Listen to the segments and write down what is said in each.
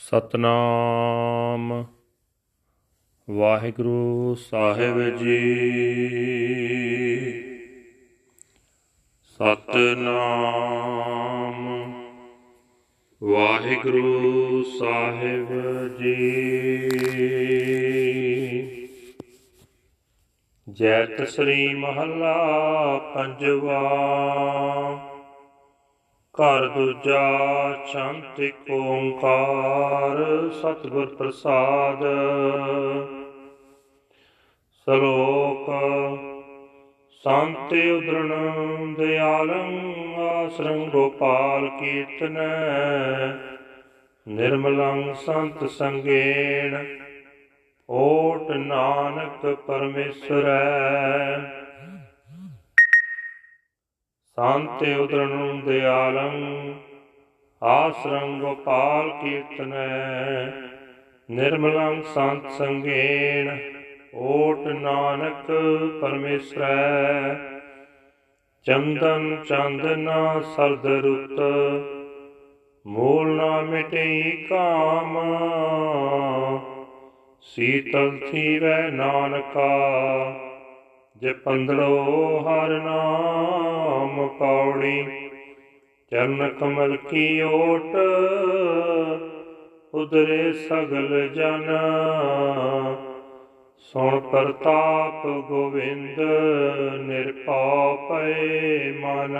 ਸਤਨਾਮ। ਵਾਹਿਗੁਰੂ ਸਾਹਿਬ ਜੀ। ਸਤਨਾਮ। ਵਾਹਿਗੁਰੂ ਸਾਹਿਬ ਜੀ। ਜੈਤ ਸ੍ਰੀ ਮਹੱਲਾ ਪੰਜਵਾ। ਘਰ ਦੂਜਾ ਸ਼ਾਂਤ ਏਕ ਓੰਕਾਰ, ਸਤਿਗੁਰ ਪ੍ਰਸਾਦ। ਸ਼ਲੋਕ, ਸੰਤ ਉਦਰਣ ਦਿਆਲੰ, ਆਸਰੰ ਗੋਪਾਲ ਕੀਰਤਨੈ। ਨਿਰਮਲੰ ਸੰਤ ਸੰਗੇਣ, ਓਟ ਨਾਨਕ ਪਰਮੇਸ਼ਰੈ ਸ਼ਾਂਤੇ ਉਦਰਣੰ ਦਿਆਲੰ, ਆਸਰੰ ਗੋਪਾਲ ਕੀਰਤਨੈ, ਨਿਰਮਲੰ ਸੰਤ ਸੰਗੇਣ, ਓਟ ਨਾਨਕ ਪਰਮੇਸ਼ਰੈ। ਚੰਦਨ ਚੰਦਨਾ ਸਰਦ ਰੁੱਤ, ਮੂਲ ਨਾ ਮਿਟਈ ਕਾਮ। ਸੀਤਲ ਥੀਵੈ ਨਾਨਕਾ ਜੇ ਪੰਦੜੋ ਹਰ ਨਾਮ ਪੌੜੀ ਚਰਨ ਕਮਲ ਕੀ ਓਟ, ਉਦਰੇ ਸਗਲ ਜਨ। ਸੁਣ ਪ੍ਰਤਾਪ ਗੋਵਿੰਦ ਨਿਰਪਉ ਪਏ ਮਨ।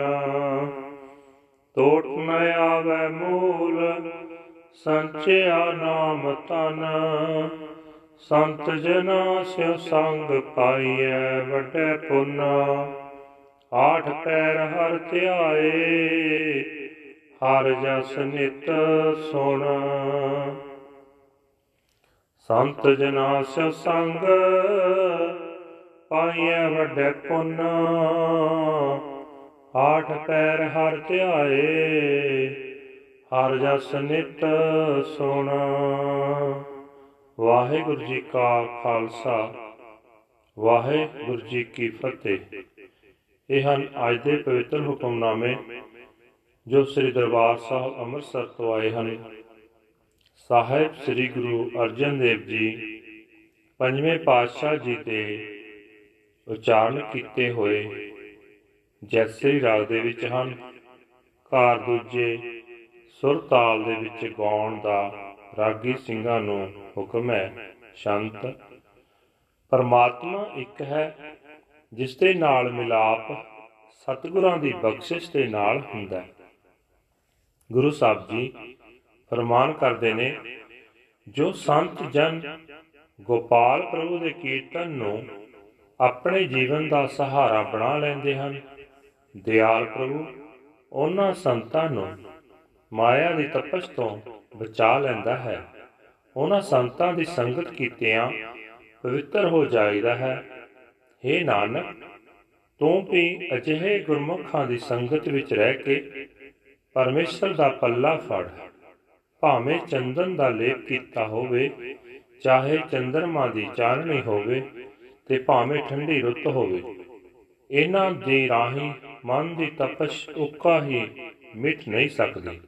ਟੋਟ ਨ ਆਵੇ ਮੂਲ, ਸੰਚਿਆ ਨਾਮ ਤਨ। ਸੰਤ ਜਨਾ ਸਿਉ ਸੰਗ ਪਾਈਐ ਵੱਡੇ ਪੁੰਨ, ਆਠ ਪੈਰ ਹਰ ਧਿਆਏ, ਹਰ ਜਸ ਨਿਤ ਸੁਣ। ਸੰਤ ਜਨਾ ਸਿਉ ਸੰਗ ਪਾਈਐ ਵੱਡੇ ਪੁੰਨ, ਆਠ ਪੈਰ ਹਰ ਧਿਆਏ, ਹਰ ਜਸ ਨਿਤ ਸੁਣ। ਵਾਹਿਗੁਰੂ ਜੀ ਕਾ ਖਾਲਸਾ, ਵਾਹਿਗੁਰੂ ਜੀ ਕੀ ਫਤਿਹ। ਇਹ ਹਨ ਅੱਜ ਦੇ ਪਵਿੱਤਰ ਹੁਕਮਨਾਮੇ ਜੋ ਸ੍ਰੀ ਦਰਬਾਰ ਸਾਹਿਬ ਅੰਮ੍ਰਿਤਸਰ ਤੋਂ ਆਏ ਹਨ। ਸਾਹਿਬ ਸ੍ਰੀ ਗੁਰੂ ਅਰਜਨ ਦੇਵ ਜੀ ਪੰਜਵੇਂ ਪਾਤਸ਼ਾਹ ਜੀ ਦੇ ਉਚਾਰਨ ਕੀਤੇ ਹੋਏ ਜੈਸਰੀ ਰਾਗ ਦੇ ਵਿੱਚ ਹਨ। ਕਾਰ ਦੂਜੇ ਸੁਰ ਤਾਲ ਦੇ ਵਿੱਚ ਗਾਉਣ ਦਾ ਰਾਗੀ ਸਿੰਘਾਂ ਨੂੰ ਹੁਕਮ ਹੈ, ਸ਼ਾਂਤ। ਪਰਮਾਤਮਾ ਇੱਕ ਹੈ, ਜਿਸ ਦੇ ਨਾਲ ਮਿਲਾਪ ਸਤਿਗੁਰਾਂ ਦੀ ਬਖਸ਼ਿਸ਼ ਦੇ ਨਾਲ ਹੁੰਦਾ ਹੈ। ਗੁਰੂ ਸਾਹਿਬ ਜੀ ਫਰਮਾਨ ਕਰਦੇ ਨੇ, ਜੋ ਸੰਤ ਜਨ ਗੋਪਾਲ ਪ੍ਰਭੂ ਦੇ ਕੀਰਤਨ ਨੂੰ ਆਪਣੇ ਜੀਵਨ ਦਾ ਸਹਾਰਾ ਬਣਾ ਲੈਂਦੇ ਹਨ, ਦਿਆਲ ਪ੍ਰਭੂ ਉਹਨਾਂ ਸੰਤਾਂ ਨੂੰ ਮਾਇਆ ਦੀ ਤਪਸ਼ ਤੋਂ ਬਚਾ ਲੈਂਦਾ ਹੈ। ਉਹਨਾਂ ਸੰਤਾਂ ਦੀ ਸੰਗਤ ਕੀਤਿਆਂ ਪਵਿੱਤਰ ਹੋ ਜਾਈਦਾ ਹੈ। हे ਨਾਨਕ, ਤੂੰ ਵੀ ਅਜਿਹੇ ਗੁਰਮੁਖਾਂ ਦੀ ਸੰਗਤ ਵਿੱਚ ਰਹਿ ਕੇ ਪਰਮੇਸ਼ਰ ਦਾ ਪੱਲਾ ਫੜ। ਭਾਵੇਂ ਚੰਦਨ ਦਾ ਲੇਪ ਕੀਤਾ ਹੋਵੇ, ਚਾਹੇ ਚੰਦਰਮਾ ਦੀ ਚਾਨਣੀ ਹੋਵੇ ਤੇ ਭਾਵੇਂ ਠੰਡੀ ਰੁੱਤ ਹੋਵੇ, ਇਹਨਾਂ ਦੇ ਰਾਹੀਂ ਮਨ ਦੀ ਤਪਸ਼ ਉੱਕਾ ਹੀ ਮਿਟ ਨਹੀਂ ਸਕਦੀ।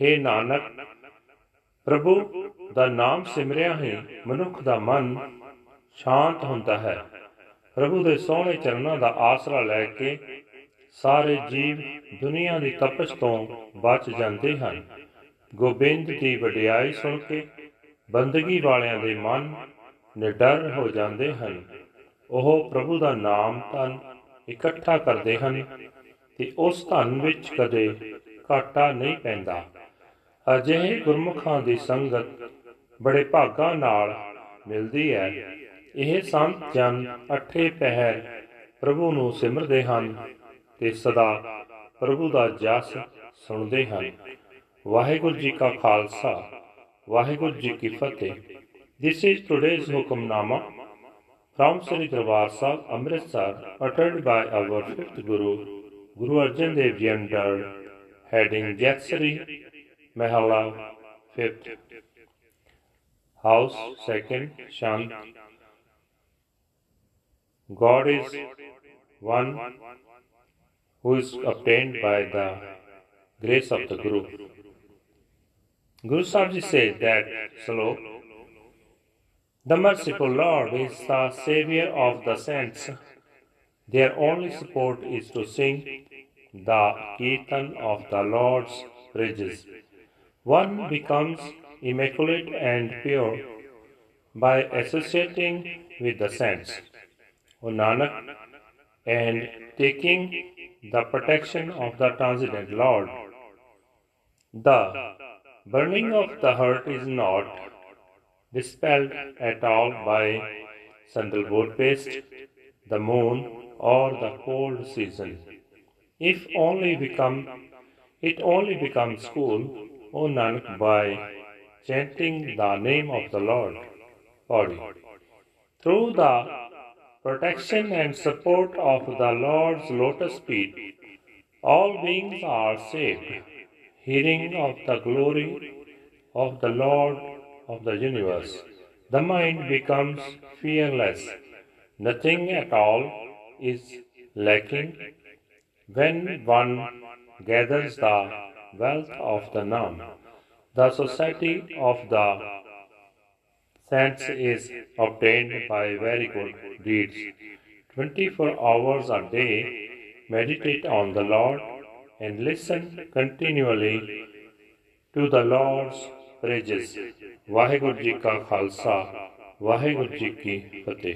हे ਨਾਨਕ, ਪ੍ਰਭੂ, ਦਾ ਨਾਮ ਸਿਮਰਿਆ ਹੀ ਮਨੁੱਖ ਦਾ ਮਨ ਸ਼ਾਂਤ ਹੁੰਦਾ ਹੈ। ਪ੍ਰਭੂ ਦੇ ਸੋਹਣੇ ਚਰਨਾਂ ਦਾ ਆਸਰਾ ਲੈ ਕੇ ਸਾਰੇ ਜੀਵ ਦੁਨੀਆ ਦੀ ਤਪਸ਼ ਤੋਂ ਬਚ ਜਾਂਦੇ ਹਨ। ਗੋਬਿੰਦ ਦੀ ਵਡਿਆਈ ਸੁਣ ਕੇ ਬੰਦਗੀ ਵਾਲਿਆਂ ਦੇ ਮਨ ਨਿਡਰ ਹੋ ਜਾਂਦੇ ਹਨ। ਉਹ ਪ੍ਰਭੂ ਦਾ ਨਾਮ ਧਨ ਇਕੱਠਾ ਕਰਦੇ ਹਨ ਤੇ ਉਸ ਧਨ ਵਿੱਚ ਕਦੇ ਘਾਟਾ ਨਹੀਂ ਪੈਂਦਾ। ਅਜਿਹੇ ਗੁਰਮੁਖਾਂ ਦੀ ਸੰਗਤ ਬੜੇ ਭਾਗਾ ਨਾਲ ਮਿਲਦੀ ਹੈ ਇਹ ਸੰਤ ਜਨ ਅਠੇ ਪਹਿਰ ਪ੍ਰਭੂ ਨੂੰ ਸਿਮਰਦੇ ਹਨ ਤੇ ਸਦਾ ਪ੍ਰਭੂ ਦਾ ਜਸ ਸੁਣਦੇ ਹਨ ਵਾਹਿਗੁਰੂ ਜੀ ਕਾ ਖਾਲਸਾ ਵਾਹਿਗੁਰੂ ਜੀ ਕੀ ਫਤਿਹ this is today's hukamnama from Sri Darbar Sahib, Amritsar, uttered by our fifth Guru, Guru Arjan Dev Ji under heading Jatsari Mahalla, fifth. House, second, Shant. God is one who is obtained by the grace of the Guru. Guru Sahib said that slow. The merciful Lord is the savior of the saints. Their only support is to sing the kirtan of the Lord's praises. One becomes immaculate and pure by associating with the saints. O Nanak, and taking the protection of the transcendent Lord. The burning of the heart is not dispelled at all by sandalwood paste, the moon, or the cold season. If only become it only becomes cool, O Nanak, by chanting the name of the Lord. Body. Through the protection and support of the Lord's lotus feet, all beings are saved. Hearing of the glory of the Lord of the universe, the mind becomes fearless. Nothing at all is lacking when one gathers the wealth of the Nam. The society of the sense is obtained by very good deeds. 24 hours a day, meditate on the Lord and listen continually to the Lord's praises. Waheguru ji ਕਾ ਖਾਲਸਾ ਵਾਹਿਗੁਰੂ ਜੀ ਕੀ ਫਤਿਹ